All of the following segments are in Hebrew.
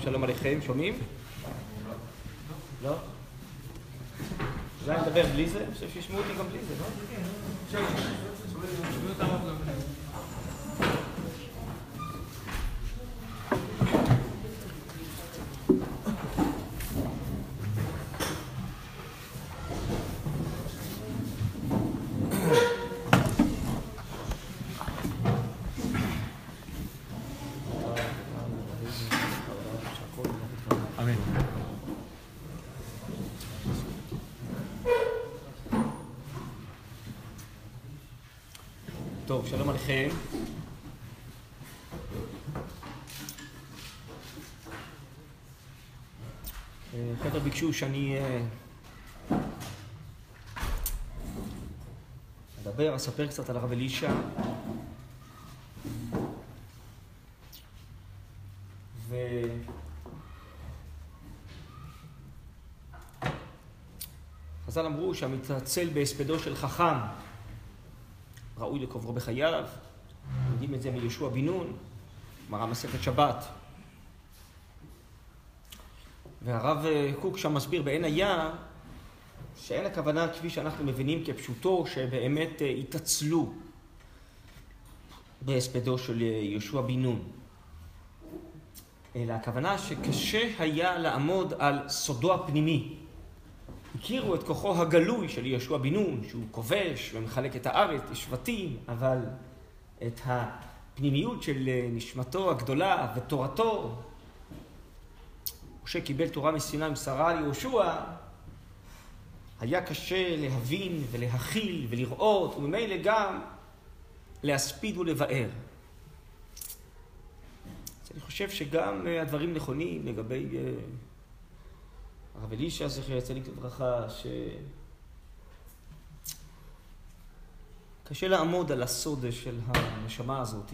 שלום, שלום עליכם, שומעים? לא? אולי נדבר בלי זה? אני חושב שישמעו אותי גם בלי לא? אמן. טוב, שלום עליכם. אה, חבר'ה ביקשו שאני אה, אדבר, אספר קצת על הרב אלישע. ו... חז"ל אמרו שהמתעצל בהספדו של חכם ראוי לקוברו בחייו, יודעים את זה מיהושע בן נון, גמרא מסכת שבת. והרב אה, קוק שם מסביר בעין היה שאין הכוונה כפי שאנחנו מבינים כפשוטו שבאמת אה, התעצלו בהספדו של אה, יהושע בן נון. אלא הכוונה שקשה היה לעמוד על סודו הפנימי. הכירו את כוחו הגלוי של יהושע בן נון, שהוא כובש ומחלק את הארץ לשבטים, אבל את הפנימיות של נשמתו הגדולה ותורתו, משה קיבל תורה מסיני מסרה על יהושע, היה קשה להבין ולהכיל ולראות, וממילא גם להספיד ולבאר. אז אני חושב שגם הדברים נכונים לגבי הרב אלישע, זכר צדיק לברכה, ש... קשה לעמוד על הסוד של הנשמה הזאת.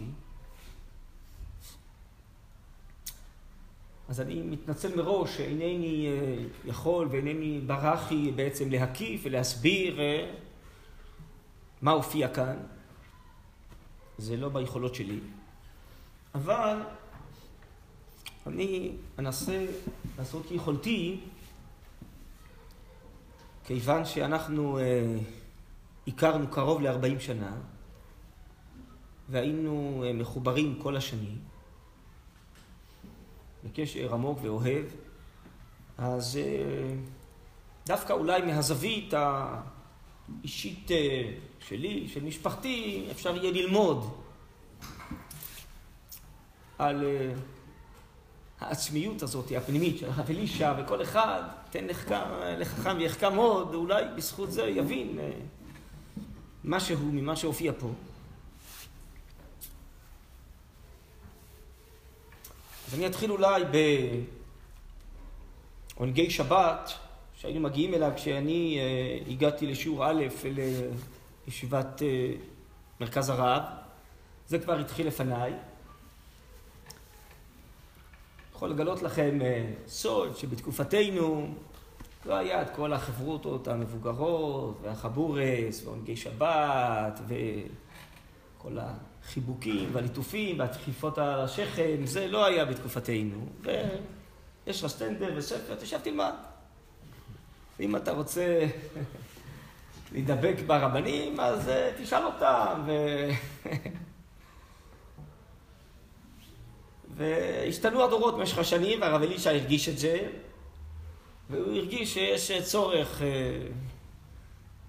אז אני מתנצל מראש שאינני יכול ואינני ברחי בעצם להקיף ולהסביר מה הופיע כאן. זה לא ביכולות שלי. אבל אני אנסה לעשות כיכולתי כיוון שאנחנו אה, הכרנו קרוב ל-40 שנה והיינו אה, מחוברים כל השנים בקשר עמוק ואוהב, אז אה, דווקא אולי מהזווית האישית אה, שלי, של משפחתי, אפשר יהיה ללמוד על אה, העצמיות הזאת, הפנימית של הרב אלישע, וכל אחד תן לחכם ויחכם עוד, אולי בזכות זה יבין משהו ממה שהופיע פה. אז אני אתחיל אולי בעונגי שבת, שהיינו מגיעים אליו כשאני הגעתי לשיעור א' לישיבת מרכז הרב. זה כבר התחיל לפניי. יכול לגלות לכם סוד שבתקופתנו לא היה את כל החברותות המבוגרות והחבורס ועונגי שבת וכל החיבוקים והליטופים והדחיפות על השכם, זה לא היה בתקופתנו. ויש לך סטנדר וספר, תשב תלמד. ואם אתה רוצה להידבק ברבנים, אז תשאל אותם. ו... והשתנו הדורות במשך השנים, והרב אלישע הרגיש את זה, והוא הרגיש שיש צורך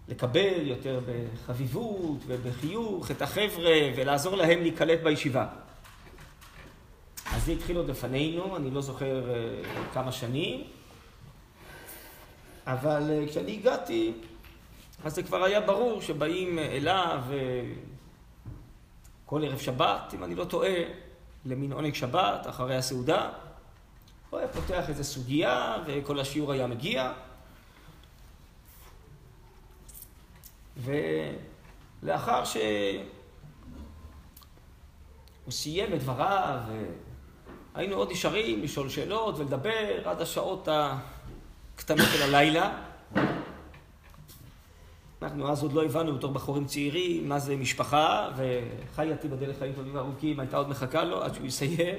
לקבל יותר בחביבות ובחיוך את החבר'ה ולעזור להם להיקלט בישיבה. אז זה התחיל עוד לפנינו, אני לא זוכר כמה שנים, אבל כשאני הגעתי, אז זה כבר היה ברור שבאים אליו כל ערב שבת, אם אני לא טועה, למין עונג שבת אחרי הסעודה. הוא היה פותח איזו סוגיה וכל השיעור היה מגיע. ולאחר שהוא סיים את דבריו, היינו עוד נשארים לשאול שאלות ולדבר עד השעות הקטנות של הלילה. אנחנו אז עוד לא הבנו בתור בחורים צעירים מה זה משפחה, וחייתי בדרך חיים טובים וארוכים, הייתה עוד מחכה לו עד שהוא יסיים.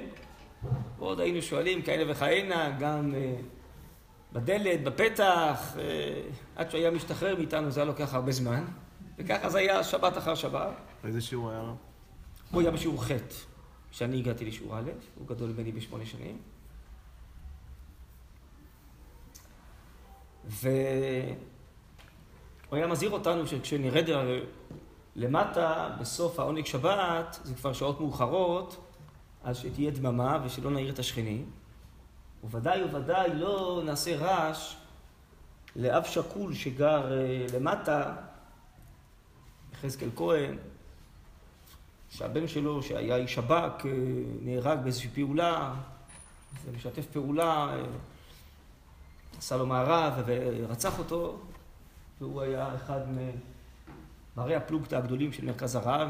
ועוד היינו שואלים כאלה וכהנה, גם אה, בדלת, בפתח, אה, עד שהוא היה משתחרר מאיתנו זה היה לוקח הרבה זמן, וככה זה היה שבת אחר שבת. איזה שיעור היה? הוא היה בשיעור ח' כשאני הגעתי לשיעור א', הוא גדול ממני בשמונה שנים. והוא היה מזהיר אותנו שכשנרד למטה, בסוף העונג שבת, זה כבר שעות מאוחרות, אז שתהיה דממה ושלא נעיר את השכנים. וודאי וודאי לא נעשה רעש לאב שכול שגר אה, למטה, יחזקאל כהן, שהבן שלו, שהיה איש שב"כ, אה, נהרג באיזושהי פעולה, זה משתף פעולה, אה, עשה לו מארב ורצח אותו, והוא היה אחד ממראי הפלוגתא הגדולים של מרכז הרב,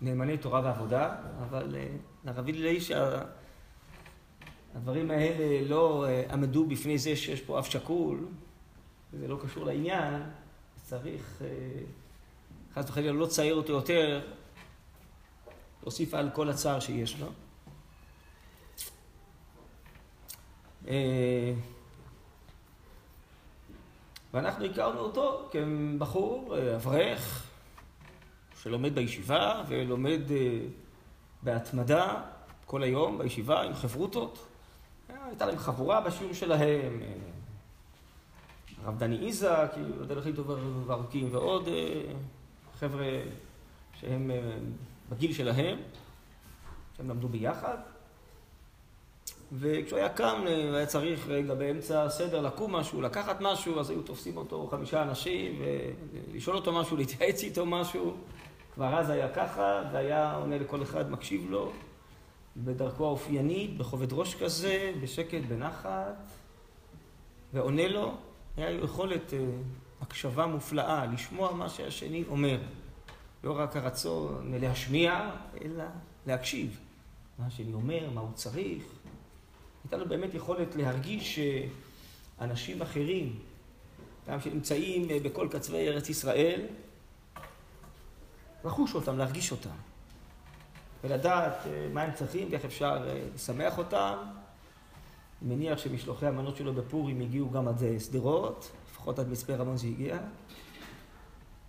נאמני תורה ועבודה, אבל לרב הלל שהדברים האלה לא עמדו בפני זה שיש פה אף שקול, זה לא קשור לעניין, צריך, חס וחלילה, לא לצייר אותו יותר, להוסיף על כל הצער שיש לו. אה, ואנחנו הכרנו אותו כבחור, אה, אברך, שלומד בישיבה ולומד אה, בהתמדה כל היום בישיבה עם חברותות. הייתה להם חבורה בשיעור שלהם, הרב דני איזק, הדרך הכי טובה וארוכים, ועוד חבר'ה שהם בגיל שלהם, שהם למדו ביחד. וכשהוא היה קם, היה צריך רגע באמצע הסדר לקום משהו, לקחת משהו, אז היו תופסים אותו חמישה אנשים ולשאול אותו משהו, להתייעץ איתו משהו. כבר אז היה ככה, והיה עונה לכל אחד, מקשיב לו, בדרכו האופיינית, בכובד ראש כזה, בשקט, בנחת, ועונה לו. היה יכולת אה, הקשבה מופלאה, לשמוע מה שהשני אומר. לא רק הרצון להשמיע, אלא להקשיב. מה שאני אומר, מה הוא צריך. הייתה לו באמת יכולת להרגיש שאנשים אחרים, גם שנמצאים בכל קצווי ארץ ישראל, לחוש אותם, להרגיש אותם. ולדעת אה, מה הם צריכים ואיך אפשר אה, לשמח אותם. אני מניח שמשלוחי המנות שלו בפורים הגיעו גם עד אה, שדרות, לפחות עד מצפה רמון זה הגיע.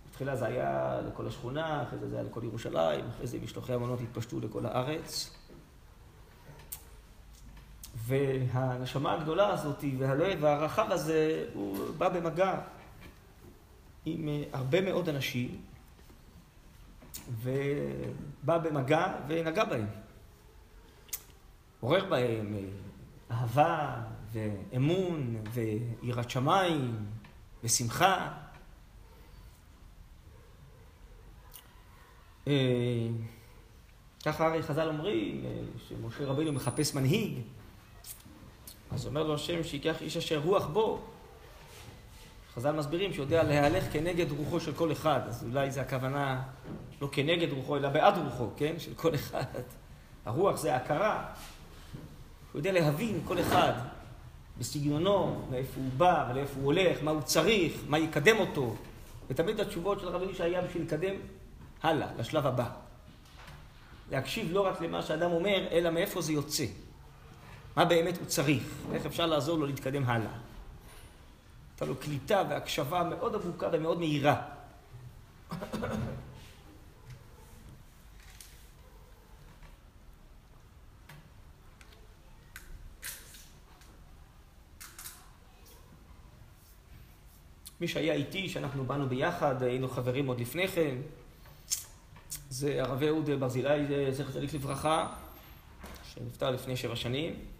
בתחילה זה היה לכל השכונה, אחרי זה זה היה לכל ירושלים, אחרי זה משלוחי המנות התפשטו לכל הארץ. והנשמה הגדולה הזאת והלב הרחב הזה, הוא בא במגע עם אה, הרבה מאוד אנשים, ובא במגע ונגע בהם. עורר בהם אה, אהבה ואמון ויראת שמיים ושמחה. אה, ככה הרי חז"ל אומרים, שמשה רבינו מחפש מנהיג, אז אומר לו השם שיקח איש אשר רוח בו. חז"ל מסבירים שיודע להלך כנגד רוחו של כל אחד, אז אולי זו הכוונה לא כנגד רוחו, אלא בעד רוחו, כן? של כל אחד. הרוח זה הכרה. הוא יודע להבין כל אחד בסגנונו, מאיפה הוא בא ולאיפה הוא הולך, מה הוא צריך, מה יקדם אותו. ותמיד התשובות של רבי אלישע היה בשביל לקדם הלאה, לשלב הבא. להקשיב לא רק למה שאדם אומר, אלא מאיפה זה יוצא. מה באמת הוא צריך, ואיך אפשר לעזור לו להתקדם הלאה. הייתה לו קליטה והקשבה מאוד עמוקה ומאוד מהירה. מי שהיה איתי, שאנחנו באנו ביחד, היינו חברים עוד לפני כן, זה הרב אהוד ברזילי, זכר צדיק לברכה, שנפטר לפני שבע שנים.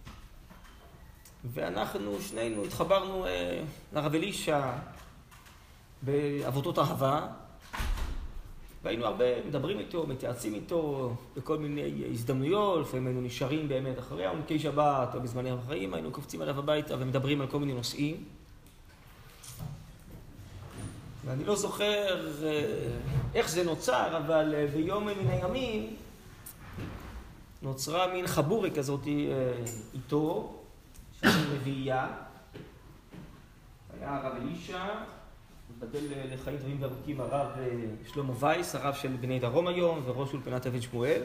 ואנחנו שנינו התחברנו אה, לרב אלישע בעבודות אהבה, והיינו הרבה מדברים איתו, מתייעצים איתו בכל מיני הזדמנויות, לפעמים היינו נשארים באמת אחרי עונקי שבת או בזמני החיים, היינו קופצים עליו הביתה ומדברים על כל מיני נושאים. ואני לא זוכר אה, איך זה נוצר, אבל אה, ביום מן הימים נוצרה מין חבורי כזאת אה, איתו, רביעייה. היה הרב אלישע, מתבדל לחיים טובים וארוכים הרב שלמה וייס, הרב של בני דרום היום, וראש אולפנת אבן שמואל.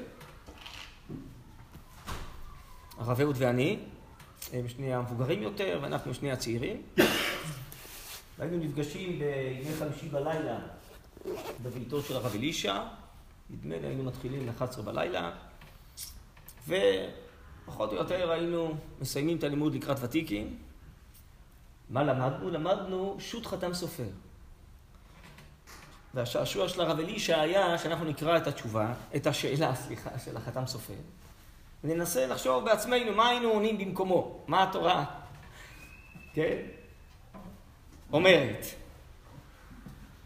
הרב אהוד ואני, הם שני המבוגרים יותר, ואנחנו שני הצעירים. והיינו נפגשים בימי חמישי בלילה בביתו של הרב אלישע. נדמה לי היינו מתחילים ל-11 בלילה, ופחות או יותר היינו מסיימים את הלימוד לקראת ותיקים. מה למדנו? למדנו שו"ת חתם סופר. והשעשוע של הרב אלישע היה שאנחנו נקרא את התשובה, את השאלה, סליחה, של החתם סופר, וננסה לחשוב בעצמנו מה היינו עונים במקומו, מה התורה, כן, אומרת.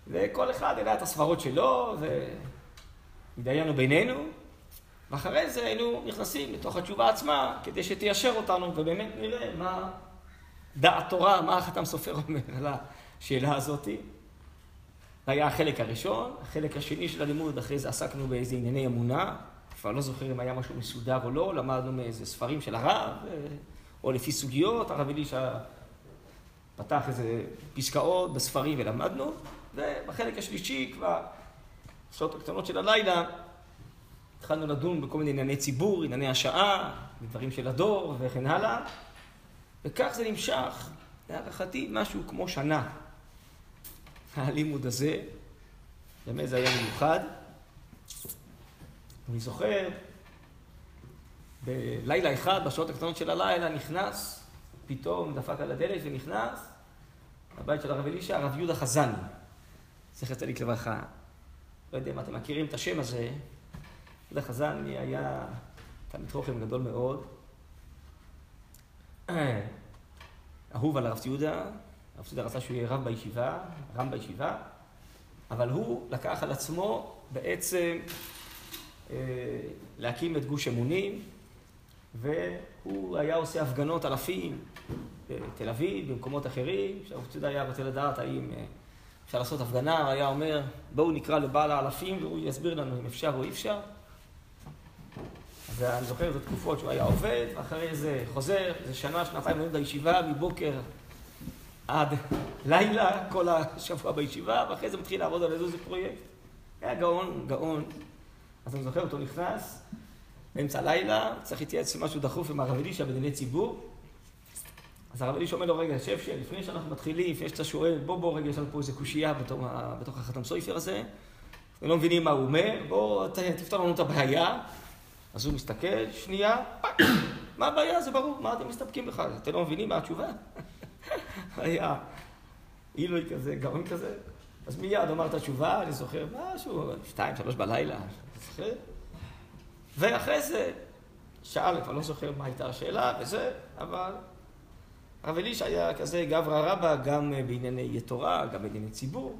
וכל אחד ידע את הסברות שלו, והתדיינו בינינו, ואחרי זה היינו נכנסים לתוך התשובה עצמה, כדי שתיישר אותנו, ובאמת נראה מה דעת תורה, מה החתם סופר אומר על השאלה הזאתי. היה החלק הראשון, החלק השני של הלימוד, אחרי זה עסקנו באיזה ענייני אמונה, כבר לא זוכר אם היה משהו מסודר או לא, למדנו מאיזה ספרים של הרב, או לפי סוגיות, הרב אלישע פתח איזה פסקאות בספרים ולמדנו, ובחלק השלישי כבר, בשעות הקטנות של הלילה, התחלנו לדון בכל מיני ענייני ציבור, ענייני השעה, דברים של הדור וכן הלאה, וכך זה נמשך, להערכתי, משהו כמו שנה. הלימוד הזה, באמת זה היה מיוחד. אני זוכר, בלילה אחד, בשעות הקטנות של הלילה, נכנס, פתאום דפק על הדלת ונכנס, הבית של הרב אלישע, הרב יהודה חזני, זכר צדיק לברכה. לא יודע אם אתם מכירים את השם הזה, יהודה חזני היה תלמיד חוכם גדול מאוד, אהוב על הרב יהודה, הרב סודר רצה שהוא יהיה רב בישיבה, רם בישיבה, אבל הוא לקח על עצמו בעצם אה, להקים את גוש אמונים, והוא היה עושה הפגנות אלפים בתל אביב, במקומות אחרים, שהרב סודר היה רוצה לדעת האם אה, אפשר לעשות הפגנה, הוא היה אומר, בואו נקרא לבעל האלפים והוא יסביר לנו אם אפשר או אי אפשר. ואני זוכר איזה תקופות שהוא היה עובד, ואחרי זה חוזר, זה שנה, שנתיים לומד בישיבה, מבוקר עד לילה, כל השבוע בישיבה, ואחרי זה מתחיל לעבוד על איזה פרויקט. היה גאון, גאון. אז אני זוכר אותו נכנס, באמצע הלילה, צריך להתייעץ משהו דחוף עם הרב אלישע בדיני ציבור. אז הרב אלישע אומר לו, רגע, שב שב, לפני שאנחנו מתחילים, לפני שאתה שואל, בוא בוא רגע, יש לנו פה איזה קושייה בתוך, בתוך החתם סויפר הזה, אנחנו לא מבינים מה הוא אומר, בוא תפתור לנו את הבעיה. אז הוא מסתכל, שנייה, מה הבעיה? זה ברור, מה אתם מסתפקים בכלל? אתם לא מבינים מה התשובה? היה עילוי כזה, גאון כזה. אז מיד אמר את התשובה, אני זוכר משהו, שתיים, שלוש בלילה, זוכר? ואחרי זה שאל, כבר לא זוכר מה הייתה השאלה וזה, אבל הרב אלישע היה כזה גברא רבא גם בענייני תורה, גם בענייני ציבור.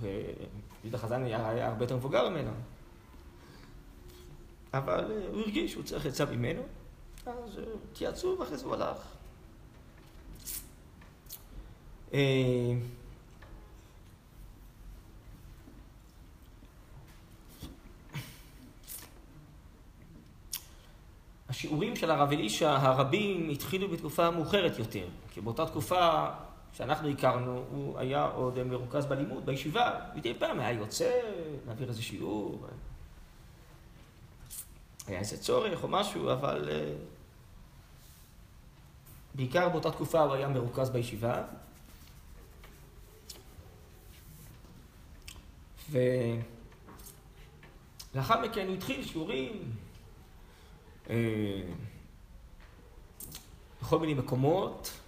ויהודה חזן היה, היה הרבה יותר מבוגר ממנו. אבל הוא הרגיש שהוא צריך עצה ממנו, אז התייעצו ואחרי זה הוא הלך. אה, השיעורים של הרב אלישע הרבים התחילו בתקופה מאוחרת יותר, כי באותה תקופה שאנחנו הכרנו, הוא היה עוד מרוכז בלימוד, בישיבה, מדי פעם היה יוצא, נעביר איזה שיעור, היה איזה צורך או משהו, אבל אה, בעיקר באותה תקופה הוא היה מרוכז בישיבה. ולאחר מכן הוא התחיל שיעורים אה, בכל מיני מקומות,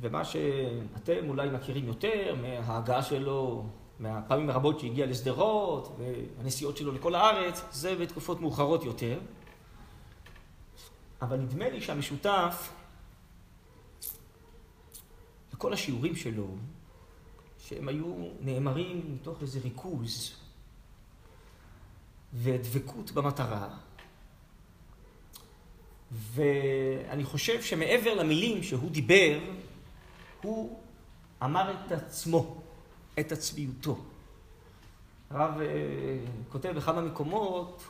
ומה שאתם אולי מכירים יותר מההגעה שלו, מהפעמים הרבות שהגיע לשדרות, והנסיעות שלו לכל הארץ, זה בתקופות מאוחרות יותר. אבל נדמה לי שהמשותף לכל השיעורים שלו, שהם היו נאמרים מתוך איזה ריכוז ודבקות במטרה. ואני חושב שמעבר למילים שהוא דיבר, הוא אמר את עצמו, את עצמיותו. הרב uh, כותב בכמה מקומות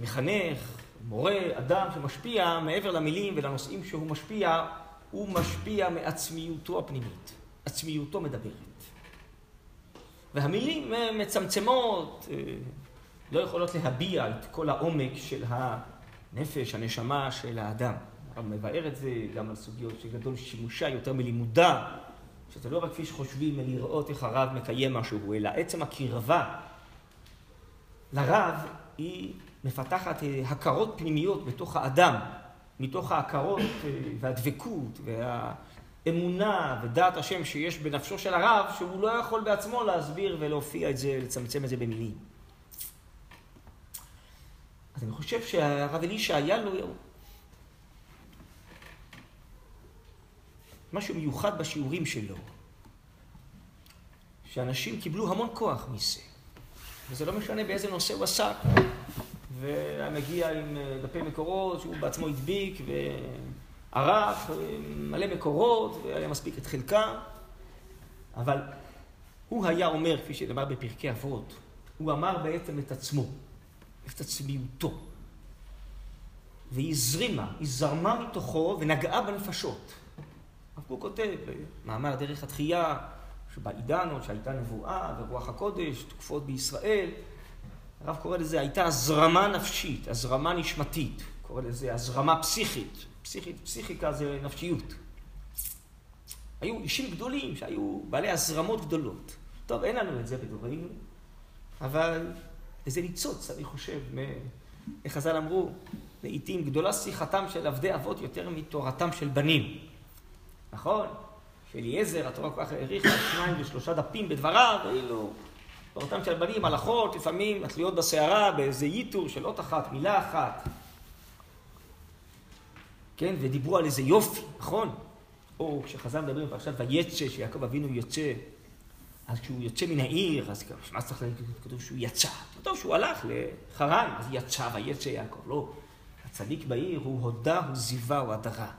שמחנך, מורה, אדם שמשפיע מעבר למילים ולנושאים שהוא משפיע, הוא משפיע מעצמיותו הפנימית. עצמיותו מדברת. והמילים מצמצמות, לא יכולות להביע את כל העומק של הנפש, הנשמה של האדם. הרב מבאר את זה גם על סוגיות שגדול שימושה יותר מלימודה, שזה לא רק כפי שחושבים לראות איך הרב מקיים משהו, אלא עצם הקרבה לרב היא מפתחת אה, הכרות פנימיות בתוך האדם, מתוך ההכרות אה, והדבקות והאמונה ודעת השם שיש בנפשו של הרב, שהוא לא יכול בעצמו להסביר ולהופיע את זה, לצמצם את זה במילים. אז אני חושב שהרב אלישע היה לו משהו מיוחד בשיעורים שלו, שאנשים קיבלו המון כוח מזה. וזה לא משנה באיזה נושא הוא עסק. והיה מגיע עם אה, דפי מקורות שהוא בעצמו הדביק וערך מלא מקורות והיה מספיק את חלקם, אבל הוא היה אומר, כפי שנאמר בפרקי אבות, הוא אמר בעצם את עצמו, את עצמיותו. והיא הזרימה, היא זרמה מתוכו ונגעה בנפשות. הרב קוק כותב במאמר דרך התחייה, שבעידן עוד שהייתה נבואה ורוח הקודש תקופות בישראל, הרב קורא לזה, הייתה הזרמה נפשית, הזרמה נשמתית, קורא לזה הזרמה פסיכית, פסיכית, פסיכיקה זה נפשיות. היו אישים גדולים שהיו בעלי הזרמות גדולות. טוב, אין לנו את זה בדורנו, אבל איזה ניצוץ, אני חושב, איך חז"ל אמרו, לעיתים גדולה שיחתם של עבדי אבות יותר מתורתם של בנים. נכון? שאליעזר, התורה כל כך העריכה שניים ושלושה דפים בדבריו, ואילו תורתם של בנים, הלכות, לפעמים התלויות בסערה, באיזה ייתור של אות אחת, מילה אחת. כן, ודיברו על איזה יופי, נכון? או כשחז"ל מדברים פרשת ויצא, שיעקב אבינו יוצא, אז כשהוא יוצא מן העיר, אז מה צריך להגיד? כתוב שהוא יצא. כתוב שהוא הלך לחרן, אז יצא ויצא יעקב. לא, הצדיק בעיר הוא הודה, הוא זיווה, הוא הדרה.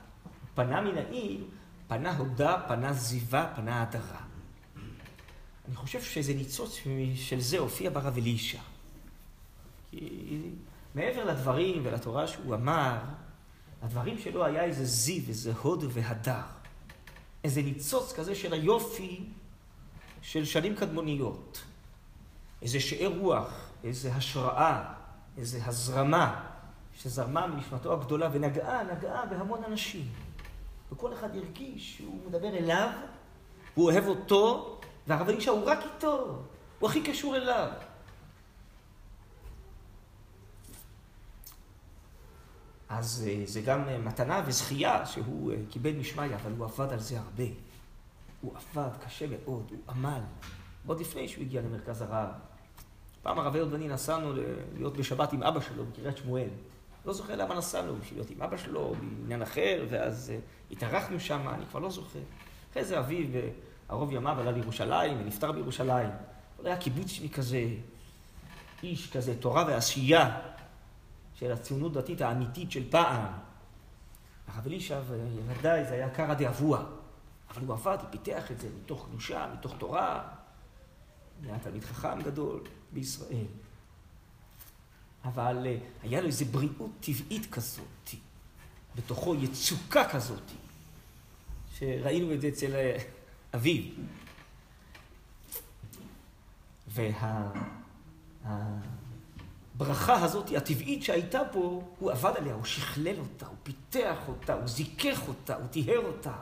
פנה מן העיר, פנה הודה, פנה זיווה, פנה הדרה. אני חושב שאיזה ניצוץ של זה הופיע ברב אלישע. כי מעבר לדברים ולתורה שהוא אמר, הדברים שלו היה איזה זיו, איזה הוד והדר. איזה ניצוץ כזה של היופי של שנים קדמוניות. איזה שאר רוח, איזה השראה, איזה הזרמה שזרמה מנשמתו הגדולה ונגעה, נגעה בהמון אנשים. וכל אחד הרגיש שהוא מדבר אליו, הוא אוהב אותו, והרב אלישע הוא רק איתו, הוא הכי קשור אליו. אז אה, זה גם אה, מתנה וזכייה שהוא אה, קיבל משמעיה, אבל הוא עבד על זה הרבה. הוא עבד קשה מאוד, הוא עמל, עוד לפני שהוא הגיע למרכז הרב. פעם הרב אהוד ואני נסענו להיות בשבת עם אבא שלו בקריית שמואל. לא זוכר למה נסענו, בשביל להיות עם אבא שלו, בעניין אחר, ואז התארחנו שם, אני כבר לא זוכר. אחרי זה אביו ערוב ימיו עלה לירושלים ונפטר בירושלים. הוא היה קיבוצניק כזה, איש כזה, תורה ועשייה של הציונות דתית האמיתית של פעם. הרב אלישע, ודאי, זה היה קרא דאבוה. אבל הוא עבד, הוא פיתח את זה מתוך קדושה, מתוך תורה. היה תלמיד חכם גדול בישראל. אבל אה, היה לו איזו בריאות טבעית כזאת, בתוכו יצוקה כזאת, שראינו את זה אצל אה, אביו. והברכה הזאת הטבעית שהייתה פה, הוא עבד עליה, הוא שכלל אותה, הוא פיתח אותה, הוא זיכך אותה, הוא טיהר אותה.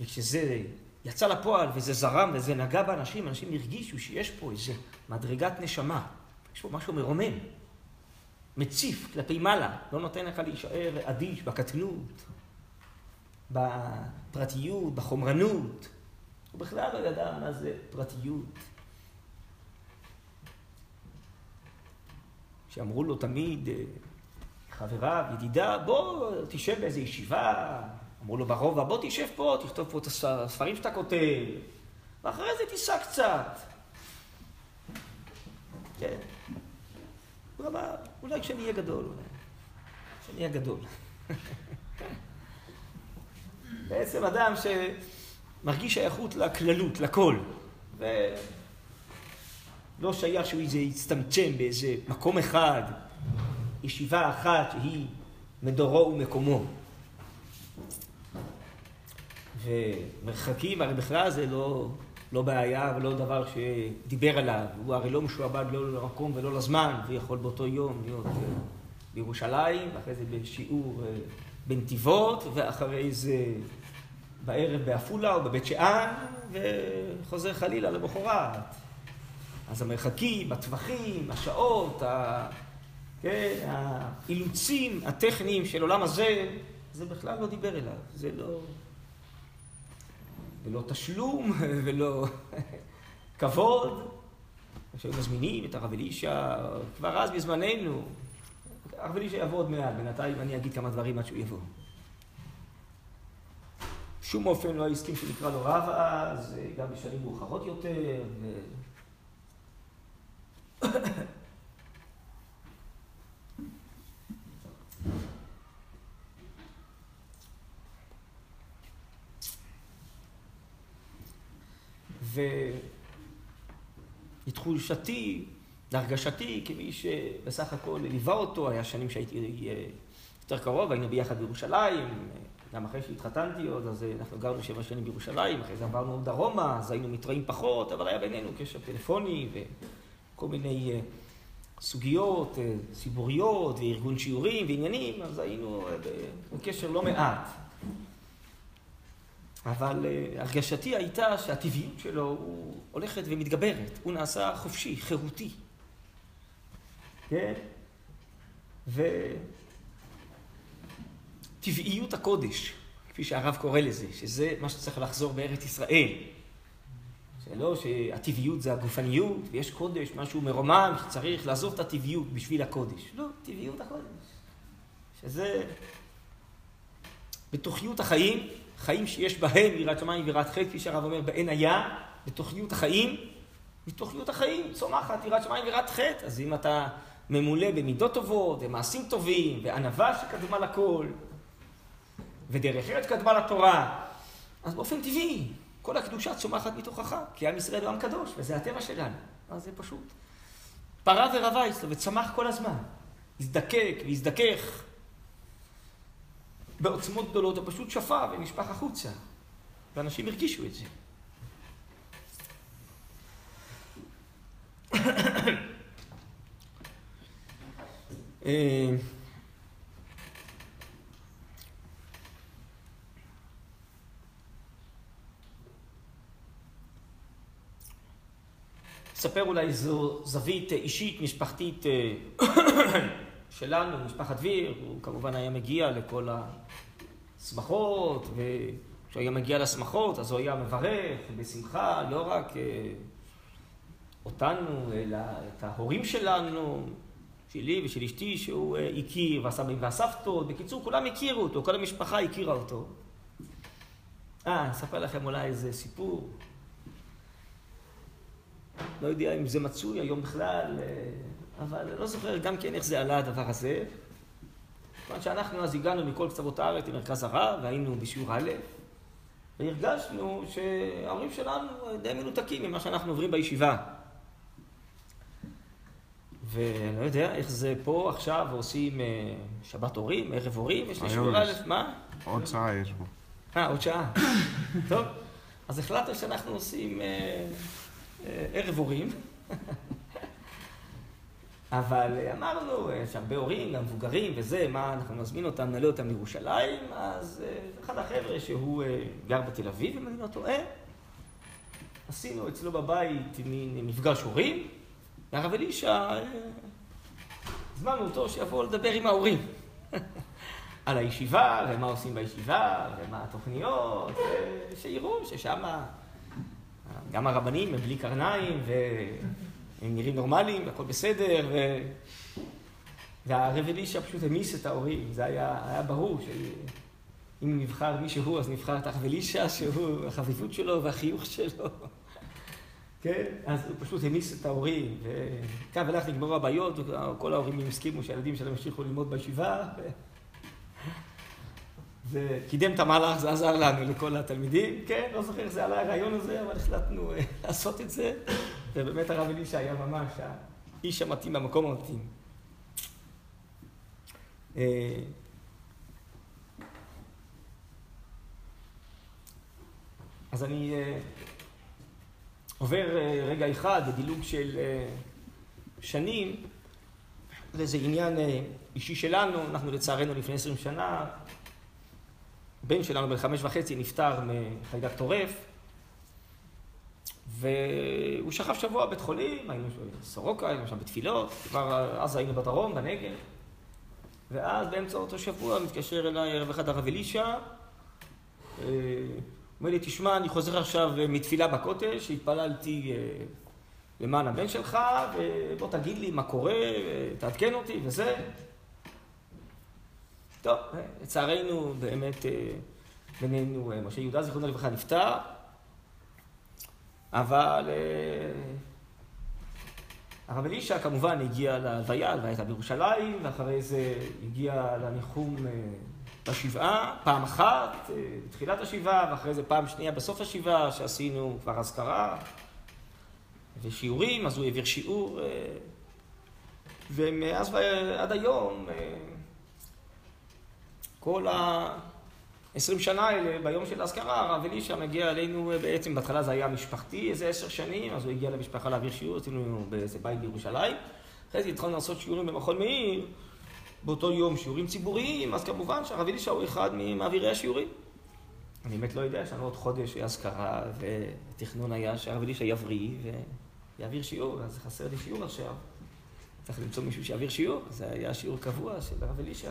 וכשזה יצא לפועל וזה זרם וזה נגע באנשים, אנשים הרגישו שיש פה איזה מדרגת נשמה. יש פה משהו מרומם, מציף כלפי מעלה, לא נותן לך להישאר אדיש בקטנות, בפרטיות, בחומרנות. הוא בכלל לא ידע מה זה פרטיות. שאמרו לו תמיד, אה, חבריו, ידידיו, בוא תשב באיזה ישיבה. אמרו לו ברובע, בוא תשב פה, תכתוב פה את הספרים שאתה כותב, ואחרי זה תיסע קצת. כן. הוא אמר, אולי כשאני אהיה גדול, אולי. כשאני אהיה גדול. בעצם אדם שמרגיש שייכות לכללות, לכל. ולא שייך שהוא איזה יצטמצם באיזה מקום אחד, ישיבה אחת שהיא מדורו ומקומו. ומרחקים, הרי בכלל זה לא לא בעיה ולא דבר שדיבר עליו. הוא הרי לא משועבד לא למקום ולא לזמן, הוא יכול באותו יום להיות בירושלים, ואחרי זה בשיעור בנתיבות, ואחרי זה בערב בעפולה או בבית שאן, וחוזר חלילה למחרת. אז המרחקים, הטווחים, השעות, ה... כן, האילוצים הטכניים של עולם הזה, זה בכלל לא דיבר אליו. זה לא... ולא תשלום, ולא כבוד. כשהיו מזמינים את הרב אלישע, כבר אז בזמננו, הרב אלישע יבוא עוד מעט, בינתיים אני אגיד כמה דברים עד שהוא יבוא. שום אופן לא הסכים שנקרא לו רב אז, גם בשנים מאוחרות יותר. ו... ולתחושתי, להרגשתי, כמי שבסך הכל ליווה אותו, היה שנים שהייתי אה, יותר קרוב, היינו ביחד בירושלים, גם אחרי שהתחתנתי עוד, אז אה, אנחנו גרנו שבע שנים בירושלים, אחרי זה עברנו דרומה, אז היינו מתראים פחות, אבל היה בינינו קשר טלפוני וכל מיני אה, סוגיות ציבוריות וארגון שיעורים ועניינים, אז היינו בקשר לא מעט. אבל uh, הרגשתי הייתה שהטבעיות שלו הולכת ומתגברת, הוא נעשה חופשי, חירותי. כן? וטבעיות הקודש, כפי שהרב קורא לזה, שזה מה שצריך לחזור בארץ ישראל. שלא שהטבעיות זה הגופניות, ויש קודש, משהו מרומם, שצריך לעזוב את הטבעיות בשביל הקודש. לא, טבעיות הקודש. שזה בתוכיות החיים, חיים שיש בהם יראת שמיים ויראת חטא, כפי שהרב אומר, בעין היה, בתוכניות החיים, בתוכניות החיים צומחת יראת שמיים ויראת חטא. אז אם אתה ממולא במידות טובות, ומעשים טובים, וענווה שקדמה לכל, ודרך ארץ קדמה לתורה, אז באופן טבעי, כל הקדושה צומחת מתוכך, כי עם ישראל הוא עם קדוש, וזה הטבע שלנו. אז זה פשוט. פרה ורבה אצלו, וצמח כל הזמן. הזדקק והזדכך. בעוצמות גדולות, הוא פשוט שפע ונשפך החוצה. ואנשים הרגישו את זה. אה, אספר אולי זו זווית אישית, משפחתית אה, שלנו, משפחת דביר, הוא כמובן היה מגיע לכל השמחות, וכשהוא היה מגיע לשמחות אז הוא היה מברך בשמחה, לא רק אה, אותנו, אלא את ההורים שלנו, שלי ושל אשתי, שהוא אה, הכיר, והסבים והסבתות, בקיצור, כולם הכירו אותו, כל המשפחה הכירה אותו. אה, אספר לכם אולי איזה סיפור. לא יודע אם זה מצוי היום בכלל. אה, אבל לא זוכר גם כן איך זה עלה הדבר הזה. כיוון שאנחנו אז הגענו מכל קצוות הארץ למרכז הרב, והיינו בשיעור א', והרגשנו שההורים שלנו די מנותקים ממה שאנחנו עוברים בישיבה. ולא יודע איך זה פה עכשיו עושים אה, שבת הורים, ערב הורים, יש לי שיעור א', מה? עוד שעה יש בו. אה, עוד שעה. טוב, אז החלטנו שאנחנו עושים אה, ערב הורים. אבל אמרנו, יש הרבה הורים, גם מבוגרים וזה, מה, אנחנו נזמין אותם, נעלה אותם לירושלים, אז אה, אחד החבר'ה שהוא אה, גר בתל אביב, אם אני לא טועה, עשינו אצלו בבית מין מפגש הורים, והרב אלישע, אה, הזמנו אותו שיבוא לדבר עם ההורים. על הישיבה, ומה עושים בישיבה, ומה התוכניות, שיראו ששם גם הרבנים הם בלי קרניים, ו... הם נראים נורמליים, הכל בסדר, ו... והרב אלישע פשוט המיס את ההורים, זה היה, היה ברור שאם נבחר מישהו, אז נבחר את הרב אלישע, שהוא החביבות שלו והחיוך שלו. כן? אז הוא פשוט המיס את ההורים, וכאן ולך נגמרו הבעיות, וכל ההורים הסכימו שהילדים שלהם ימשיכו ללמוד בישיבה. ו... קידם את המהלך, זה עזר לנו, לכל התלמידים. כן, לא זוכר איך זה עלה הרעיון הזה, אבל החלטנו אה, לעשות את זה. ובאמת הרב אלישע היה ממש האיש המתאים במקום המתאים. אה, אז אני... אה, עובר רגע אחד בדילוג של שנים, זה עניין אישי שלנו, אנחנו לצערנו לפני עשרים שנה, בן שלנו בן חמש וחצי נפטר מחיידק טורף, והוא שכב שבוע בבית חולים, היינו בסורוקה, היינו שם בתפילות, כבר אז היינו בדרום, בנגב, ואז באמצע אותו שבוע מתקשר אליי ערב אחד הרב אלישע, אומר לי, תשמע, אני חוזר עכשיו מתפילה בכותל, שהתפללתי למען הבן שלך, ובוא תגיד לי מה קורה, תעדכן אותי וזה. טוב, לצערנו, באמת, בינינו, משה יהודה זיכרונו לברכה נפטר, אבל הרב אלישע כמובן הגיע להלוויה, הלוויה הייתה בירושלים, ואחרי זה הגיע לניחום בשבעה, פעם אחת, בתחילת השבעה, ואחרי זה פעם שנייה בסוף השבעה, שעשינו כבר אזכרה ושיעורים, אז הוא העביר שיעור, ומאז ועד היום, כל ה-20 שנה האלה, ביום של האזכרה, הרב אלישע מגיע אלינו בעצם, בהתחלה זה היה משפחתי, איזה עשר שנים, אז הוא הגיע למשפחה להעביר שיעור, עשינו באיזה בית בירושלים. אחרי זה התחלנו לעשות שיעורים במכון מאיר, באותו יום שיעורים ציבוריים, אז כמובן שהרב אלישע הוא אחד ממעבירי השיעורים. אני באמת לא יודע, יש לנו עוד חודש אזכרה, והתכנון היה שהרב אלישע יבריא ויעביר שיעור, אז חסר לי שיעור עכשיו. צריך למצוא מישהו שיעביר שיעור, זה היה שיעור קבוע של הרב אלישע.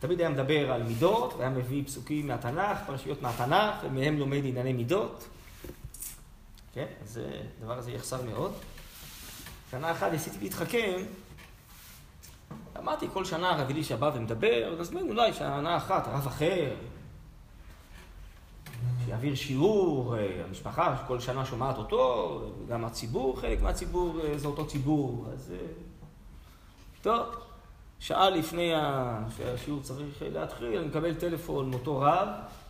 תמיד היה מדבר על מידות, והיה מביא פסוקים מהתנ"ך, פרשיות מהתנ"ך, ומהם לומד ענייני מידות. כן, אז הדבר הזה יחסר מאוד. שנה אחת ניסיתי להתחכם, אמרתי, כל שנה הרב אלישע בא ומדבר, נזמין אולי שנה אחת, רב אחר, שיעביר שיעור, המשפחה כל שנה שומעת אותו, גם הציבור, חלק מהציבור זה אותו ציבור, אז טוב. שעה לפני שהשיעור צריך להתחיל, אני מקבל טלפון מאותו רב,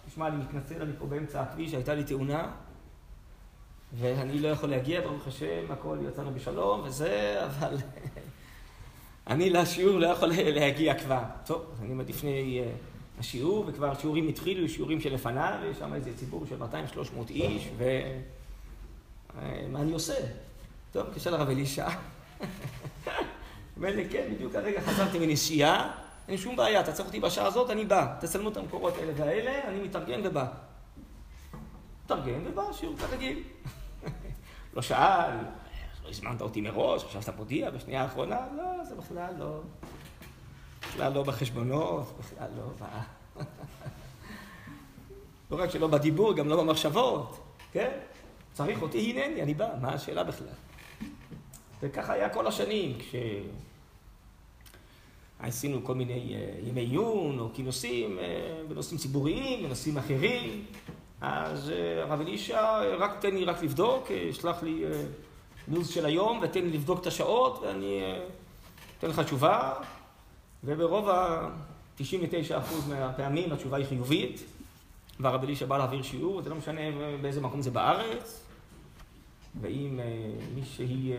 תשמע, אני מתנצל, אני פה באמצע הכביש, הייתה לי תאונה, ואני לא יכול להגיע, ברוך השם, הכל יצאנו בשלום וזה, אבל אני לשיעור לא יכול להגיע כבר. טוב, אז אני עומד לפני השיעור, וכבר שיעורים התחילו, שיעורים שלפניו, ויש שם איזה ציבור של 200-300 איש, ומה אני עושה? טוב, מתקשר לרב אלישע. אומר לי, כן, בדיוק הרגע חזרתי מנסיעה, אין שום בעיה, צריך אותי בשעה הזאת, אני בא. תצלמו את המקורות האלה והאלה, אני מתארגן ובא. מתארגן ובא, שיעור כרגיל. לא שאל, לא הזמנת אותי מראש, עכשיו אתה מודיע בשנייה האחרונה, לא, זה בכלל לא. בכלל לא בחשבונות, בכלל לא ב... לא רק שלא בדיבור, גם לא במחשבות, כן? צריך אותי, הנני, אני בא, מה השאלה בכלל? וככה היה כל השנים, כש... עשינו כל מיני ימי עיון או כינוסים בנושאים ציבוריים, בנושאים אחרים. אז הרב אלישע, רק תן לי רק לבדוק, שלח לי לו"ז של היום ותן לי לבדוק את השעות ואני אתן לך תשובה. וברוב ה-99% מהפעמים התשובה היא חיובית, והרב אלישע בא להעביר שיעור, זה לא משנה באיזה מקום זה בארץ, ואם מישהי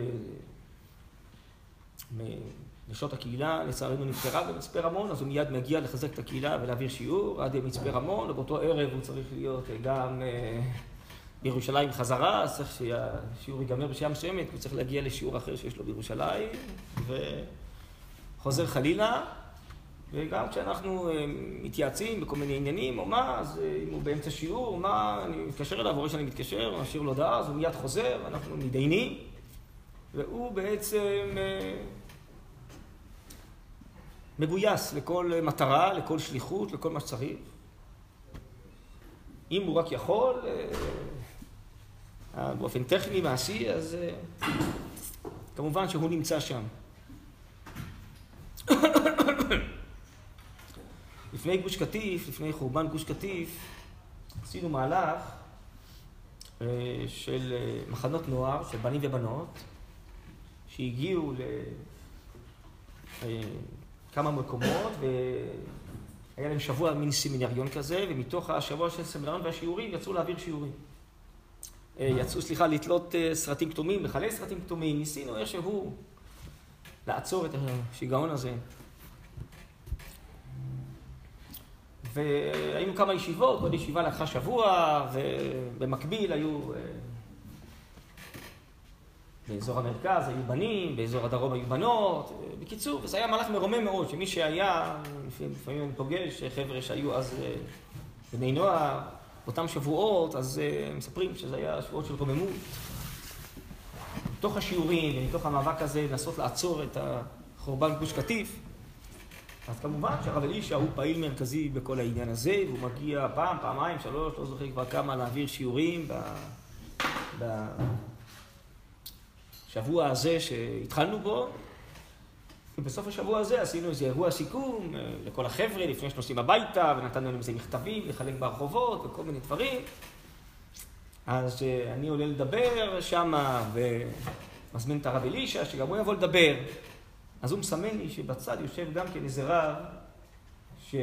נשות הקהילה, לצערנו נפטרה במצפה רמון, אז הוא מיד מגיע לחזק את הקהילה ולהעביר שיעור עד מצפה רמון, ובאותו ערב הוא צריך להיות גם בירושלים חזרה, אז צריך שהשיעור ייגמר בשעה מסוימת, הוא צריך להגיע לשיעור אחר שיש לו בירושלים, וחוזר חלילה, וגם כשאנחנו מתייעצים בכל מיני עניינים או מה, אז אם הוא באמצע שיעור, מה, אני מתקשר אליו, רואה שאני מתקשר, משאיר לו הודעה, אז הוא מיד חוזר, אנחנו מתדיינים, והוא בעצם מגויס לכל מטרה, לכל שליחות, לכל מה שצריך. אם הוא רק יכול, באופן טכני, מעשי, אז כמובן שהוא נמצא שם. לפני גוש קטיף, לפני חורבן גוש קטיף, עשינו מהלך של מחנות נוער, של בנים ובנות, שהגיעו לכמה מקומות, והיה להם שבוע מין סמינריון כזה, ומתוך השבוע של הסמינריון והשיעורים יצאו להעביר שיעורים. יצאו, סליחה, לתלות סרטים כתומים, לחלק סרטים כתומים, ניסינו איכשהו לעצור את השיגעון הזה. והיינו כמה ישיבות, עוד ישיבה לקחה שבוע, ובמקביל היו באזור המרכז היו בנים, באזור הדרום היו בנות. בקיצור, וזה היה מהלך מרומם מאוד, שמי שהיה, לפעמים אני פוגש חבר'ה שהיו אז בני נוער, באותם שבועות, אז מספרים שזה היה שבועות של רוממות. מתוך השיעורים ומתוך המאבק הזה לנסות לעצור את החורבן גוש קטיף. אז כמובן שהרב אלישע הוא פעיל מרכזי בכל העניין הזה, והוא מגיע פעם, פעמיים, שלוש, לא זוכר כבר כמה, להעביר שיעורים בשבוע הזה שהתחלנו בו. ובסוף השבוע הזה עשינו איזה אירוע סיכום אה, לכל החבר'ה לפני שנוסעים הביתה, ונתנו להם איזה מכתבים לחלק ברחובות וכל מיני דברים. אז אה, אני עולה לדבר שמה, ומזמין את הרב אלישע, שגם הוא יבוא לדבר. אז הוא מסמן לי שבצד יושב גם כן איזה רב, שלא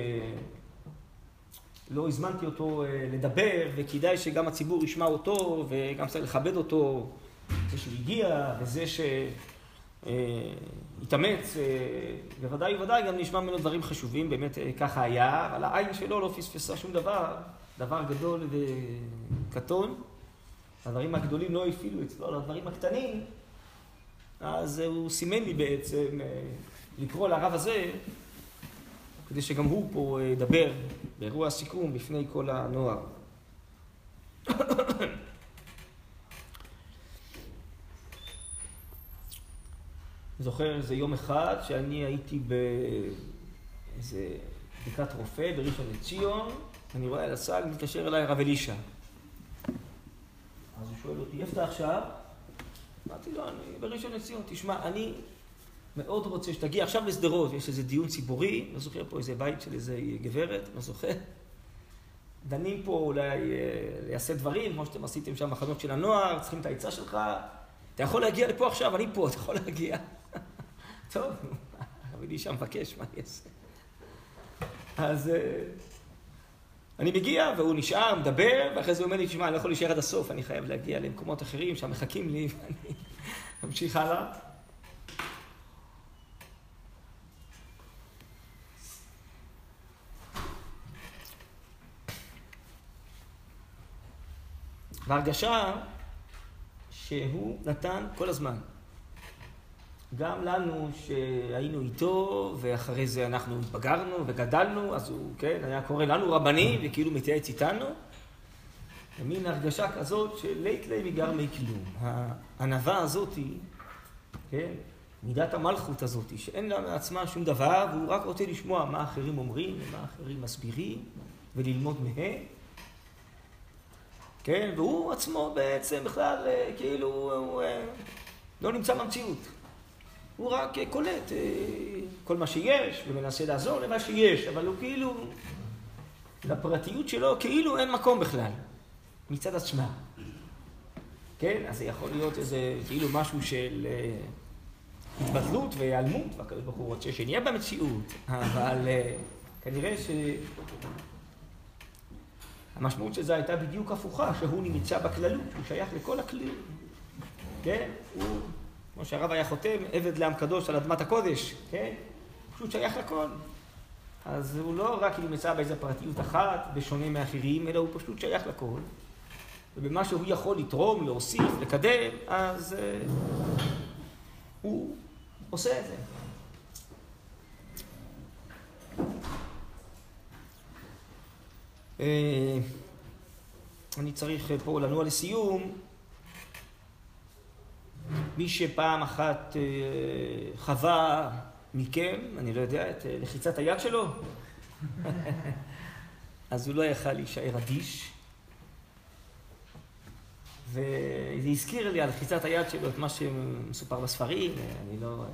הזמנתי אותו אה, לדבר, וכדאי שגם הציבור ישמע אותו, וגם צריך לכבד אותו, זה שהוא הגיע, וזה שהתאמץ, אה, בוודאי ובוודאי גם נשמע ממנו דברים חשובים, באמת ככה היה, אבל העין שלו לא פספסה שום דבר, דבר גדול וקטון. הדברים הגדולים לא הפעילו אצלו על הדברים הקטנים, אז הוא סימן לי בעצם אה, לקרוא לרב הזה, כדי שגם הוא פה אה, ידבר באירוע הסיכום בפני כל הנוער. זוכר איזה יום אחד שאני הייתי באיזה בדיקת רופא בראשון לציון, אני רואה על הסל, מתקשר אליי הרב אלישע. אז הוא שואל אותי, איפה אתה עכשיו? אמרתי לו, אני בראשון לציון, תשמע, אני מאוד רוצה שתגיע עכשיו לשדרות, יש איזה דיון ציבורי, לא זוכר פה איזה בית של איזה גברת, לא זוכר. דנים פה אולי אה, לייסד דברים, כמו שאתם עשיתם שם מחנות של הנוער, צריכים את העצה שלך. אתה יכול להגיע לפה עכשיו, אני פה, אתה יכול להגיע. טוב, הרב אלישע מבקש, מה אני אעשה? אז... אה, אני מגיע, והוא נשאר, מדבר, ואחרי זה הוא אומר לי, תשמע, אני לא יכול להישאר עד הסוף, אני חייב להגיע למקומות אחרים שם מחכים לי, ואני ממשיך הלאה. והרגשה שהוא נתן כל הזמן. גם לנו שהיינו איתו, ואחרי זה אנחנו התבגרנו וגדלנו, אז הוא, כן, היה קורא לנו רבנים, וכאילו מתייעץ איתנו. ומין הרגשה כזאת של לית ליה מגרמי כלום. הענווה הזאתי, כן, מידת המלכות הזאתי, שאין לה מעצמה שום דבר, והוא רק רוצה לשמוע מה אחרים אומרים, ומה אחרים מסבירים, וללמוד מהם. כן, והוא עצמו בעצם בכלל, אה, כאילו, הוא אה, לא נמצא במציאות. הוא רק קולט אה, כל מה שיש ומנסה לעזור למה שיש, אבל הוא כאילו, לפרטיות שלו כאילו אין מקום בכלל, מצד עצמה. כן? אז זה יכול להיות איזה כאילו משהו של אה, התבטלות והיעלמות, והקדוש ברוך הוא רוצה שנהיה במציאות, אבל אה, כנראה שהמשמעות של זה הייתה בדיוק הפוכה, שהוא נמצא בכללות, הוא שייך לכל הכלי. כן? הוא... כמו שהרב היה חותם, עבד לעם קדוש על אדמת הקודש, כן? פשוט שייך לכל. אז הוא לא רק נמצא באיזה פרטיות אחת, בשונה מאחרים, אלא הוא פשוט שייך לכל. ובמה שהוא יכול לתרום, להוסיף, לקדם, אז uh, הוא עושה את זה. Uh, אני צריך פה לנוע לסיום. מי שפעם אחת אה, חווה מכם, אני לא יודע, את אה, לחיצת היד שלו, אז הוא לא יכל להישאר אדיש. וזה הזכיר לי על לחיצת היד שלו את מה שמסופר בספרים, אני לא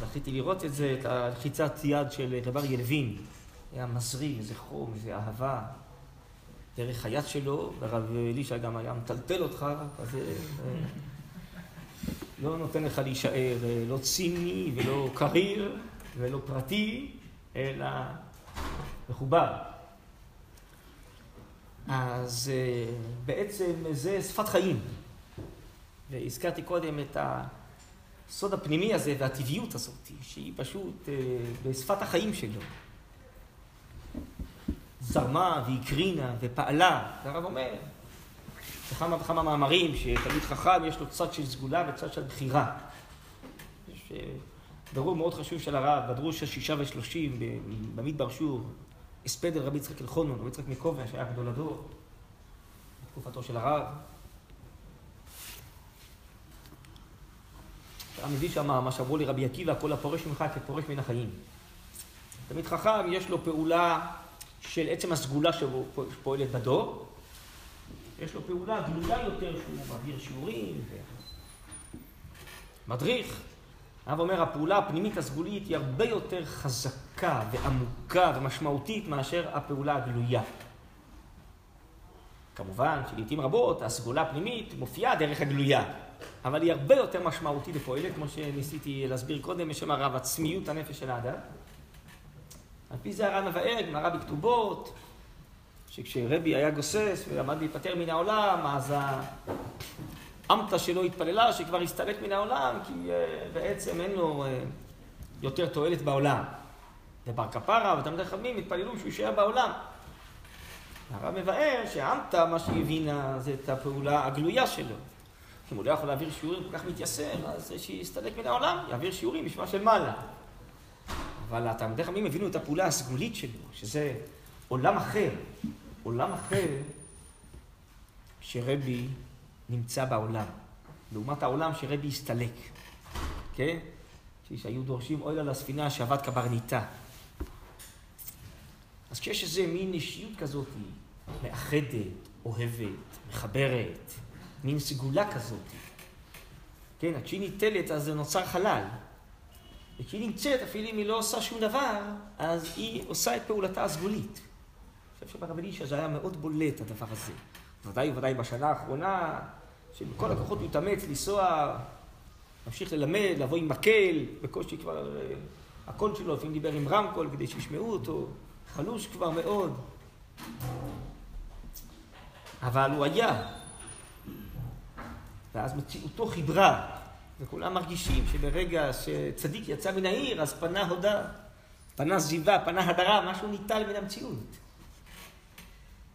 זכיתי לראות את זה, את הלחיצת יד של רב אריה לוין. היה מזרים, איזה חום, איזה אהבה. דרך היד שלו, והרב אלישע גם היה מטלטל אותך, אז לא נותן לך להישאר אה, לא ציני ולא קריר ולא פרטי, אלא מחובר. אז אה, בעצם זה שפת חיים. והזכרתי קודם את הסוד הפנימי הזה והטבעיות הזאת, שהיא פשוט אה, בשפת החיים שלו. זרמה והקרינה ופעלה, והרב אומר, בכמה וכמה מאמרים שתלמיד חכם יש לו צד של סגולה וצד של בחירה. יש ברור מאוד חשוב של הרב, בדרוש השישה ושלושים, במדבר שור, הספד אל רבי יצחק אלחונון, רבי יצחק מקובע, שהיה גדול הדור, בתקופתו של הרב. הרב מביא שם מה שאמרו לי רבי עקיבא, כל הפורש ממך כפורש מן החיים. תלמיד חכם, יש לו פעולה של עצם הסגולה שפועלת בדור, יש לו פעולה גלויה יותר שהוא מעביר שיעורים ומדריך. הרב אומר, הפעולה הפנימית הסגולית היא הרבה יותר חזקה ועמוקה ומשמעותית מאשר הפעולה הגלויה. כמובן שלעיתים רבות הסגולה הפנימית מופיעה דרך הגלויה, אבל היא הרבה יותר משמעותית ופועלת, כמו שניסיתי להסביר קודם, בשם הרב עצמיות הנפש של האדם. על פי זה הרב מבאר, גמרא בכתובות, שכשרבי היה גוסס ועמד להיפטר מן העולם, אז האמתא שלו התפללה שכבר הסתלק מן העולם, כי uh, בעצם אין לו uh, יותר תועלת בעולם. ובר כפרה ותלמידי חכמים התפללו שהוא יישאר בעולם. הרב מבאר שהאמתא, מה שהיא הבינה, זה את הפעולה הגלויה שלו. אם הוא לא יכול להעביר שיעורים כל כך מתייסר, אז שיסתלק מן העולם, יעביר שיעורים בשמה של מעלה. אבל התלמידי חכמים הבינו את הפעולה הסגולית שלו, שזה עולם אחר, עולם אחר שרבי נמצא בעולם, לעומת העולם שרבי הסתלק, כן? שהיו דורשים אוי לה לספינה שעבד קברניטה. אז כשיש איזה מין אישיות כזאת, מאחדת, אוהבת, מחברת, מין סגולה כזאת, כן, עד שהיא ניטלת אז זה נוצר חלל. וכשהיא נמצאת, אפילו אם היא לא עושה שום דבר, אז היא עושה את פעולתה הסגולית. שברב אלישע זה היה מאוד בולט, הדבר הזה. ודאי וודאי בשנה האחרונה, שבכל הכוחות הוא התאמץ לנסוע, להמשיך ללמד, לבוא עם מקל, בקושי כבר אה, הקול שלו, לפעמים דיבר עם רמקול כדי שישמעו אותו, חלוש כבר מאוד. אבל הוא היה, ואז מציאותו חיברה, וכולם מרגישים שברגע שצדיק יצא מן העיר, אז פנה הודה, פנה זיווה, פנה הדרה, משהו ניטל מן המציאות.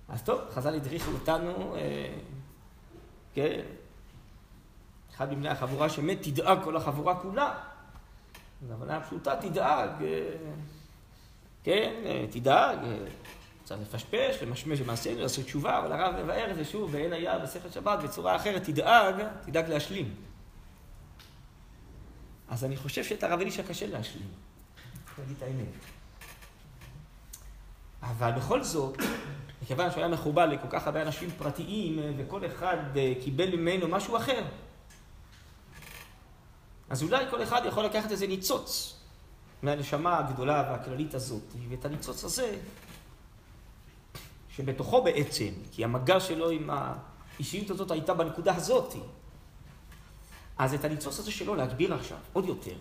אז טוב, חז"ל הדריכו אותנו, אה, כן, אחד מבני החבורה שמת, תדאג כל החבורה כולה. זו הבנה פשוטה, תדאג, אה, כן, אה, תדאג, צריך לפשפש, למשמש במעשינו, לעשות תשובה, אבל הרב מבאר את זה שוב, ואין היה בספר שבת בצורה אחרת, תדאג, תדאג להשלים. אז אני חושב שאת הרב אלישע קשה להשלים, להגיד את האמת. אבל בכל זאת, מכיוון שהוא היה מחובר לכל כך הרבה אנשים פרטיים, וכל אחד אה, קיבל ממנו משהו אחר, אז אולי כל אחד יכול לקחת איזה ניצוץ מהנשמה הגדולה והכללית הזאת, ואת הניצוץ הזה, שבתוכו בעצם, כי המגע שלו עם האישיות הזאת הייתה בנקודה הזאת, אז את הניצוץ הזה שלו להגביר עכשיו, עוד יותר,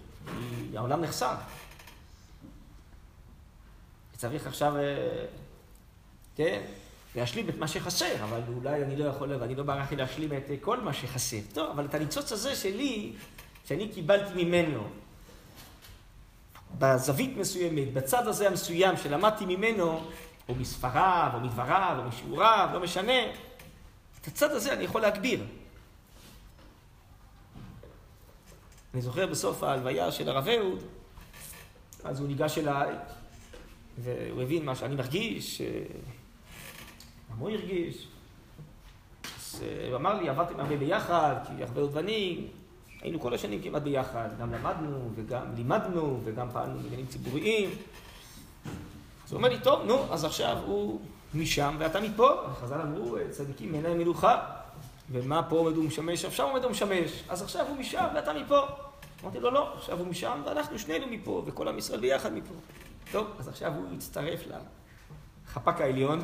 כי העולם נחסר. צריך עכשיו, אה, כן, להשלים את מה שחסר, אבל אולי אני לא יכול, ואני לא ברחתי להשלים את כל מה שחסר. טוב, אבל את הניצוץ הזה שלי, שאני קיבלתי ממנו, בזווית מסוימת, בצד הזה המסוים שלמדתי ממנו, או מספריו, או מדבריו, או משיעוריו, לא משנה, את הצד הזה אני יכול להגביר. אני זוכר בסוף ההלוויה של הרב אהוד, אז הוא ניגש אליי, והוא הבין מה שאני מרגיש, גם הוא הרגיש. אז אה, הוא אמר לי, עבדתם הרבה ביחד, כי הרבה עוד בנים, היינו כל השנים כמעט ביחד, גם למדנו וגם לימדנו וגם פעלנו בעניינים ציבוריים. אז הוא אומר לי, טוב, נו, אז עכשיו הוא משם ואתה מפה. חז"ל אמרו, צדיקים אין להם מלוכה. ומה פה עומד ומשמש? עכשיו עומד ומשמש. אז עכשיו הוא משם ואתה מפה. אמרתי לו, לא, עכשיו הוא משם ואנחנו שנינו מפה, וכל עם ישראל ביחד מפה. טוב, אז עכשיו הוא יצטרף לחפ"ק העליון.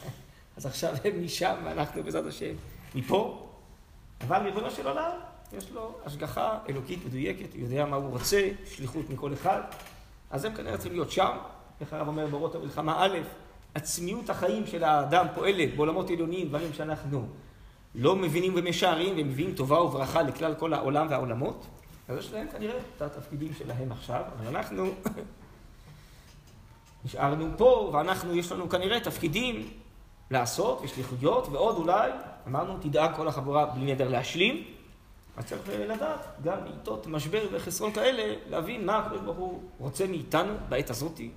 אז עכשיו הם משם ואנחנו בעזרת השם מפה. אבל ריבונו של עולם, יש לו השגחה אלוקית מדויקת, הוא יודע מה הוא רוצה, שליחות מכל אחד. אז הם כנראה צריכים להיות שם. איך הרב אומר באורות המלחמה א', עצמיות החיים של האדם פועלת בעולמות עליוניים, דברים שאנחנו לא מבינים ומשערים ומביאים טובה וברכה לכלל כל העולם והעולמות. אז יש להם כנראה את התפקידים שלהם עכשיו, אבל אנחנו נשארנו פה, ואנחנו, יש לנו כנראה תפקידים לעשות ושליחויות, ועוד אולי אמרנו, תדאג כל החבורה בלי נדר להשלים. אז צריך לדעת, גם בעיתות משבר וחסרון כאלה, להבין מה הקדוש ברוך הוא רוצה מאיתנו בעת הזאתי.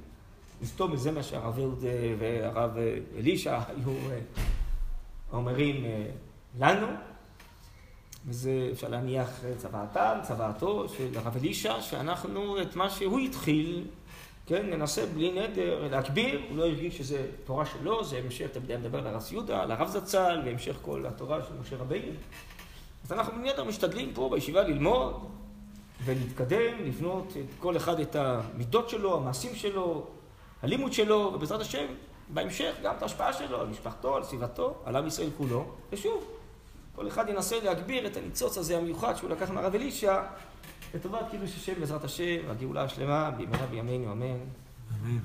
לסתום בזה מה שהרב אהוד והרב אלישע היו אומרים לנו. וזה אפשר להניח צוואתם, צוואתו של הרב אלישע, שאנחנו את מה שהוא התחיל, כן, ננסה בלי נדר להגביר, הוא לא הרגיש שזה תורה שלו, זה המשך, אתה יודע, מדבר על הרב יהודה, על הרב זצ"ל, והמשך כל התורה של משה רבינו. אז אנחנו בלי נדר משתדלים פה בישיבה ללמוד ולהתקדם, לבנות את כל אחד את המידות שלו, המעשים שלו, הלימוד שלו, ובעזרת השם, בהמשך גם את ההשפעה שלו על משפחתו, על סביבתו, על עם ישראל כולו, ושוב, כל אחד ינסה להגביר את הניצוץ הזה המיוחד שהוא לקח מהרב אלישע לטובת קידוש השם בעזרת השם, והגאולה השלמה במהרה בימינו אמן. אמן.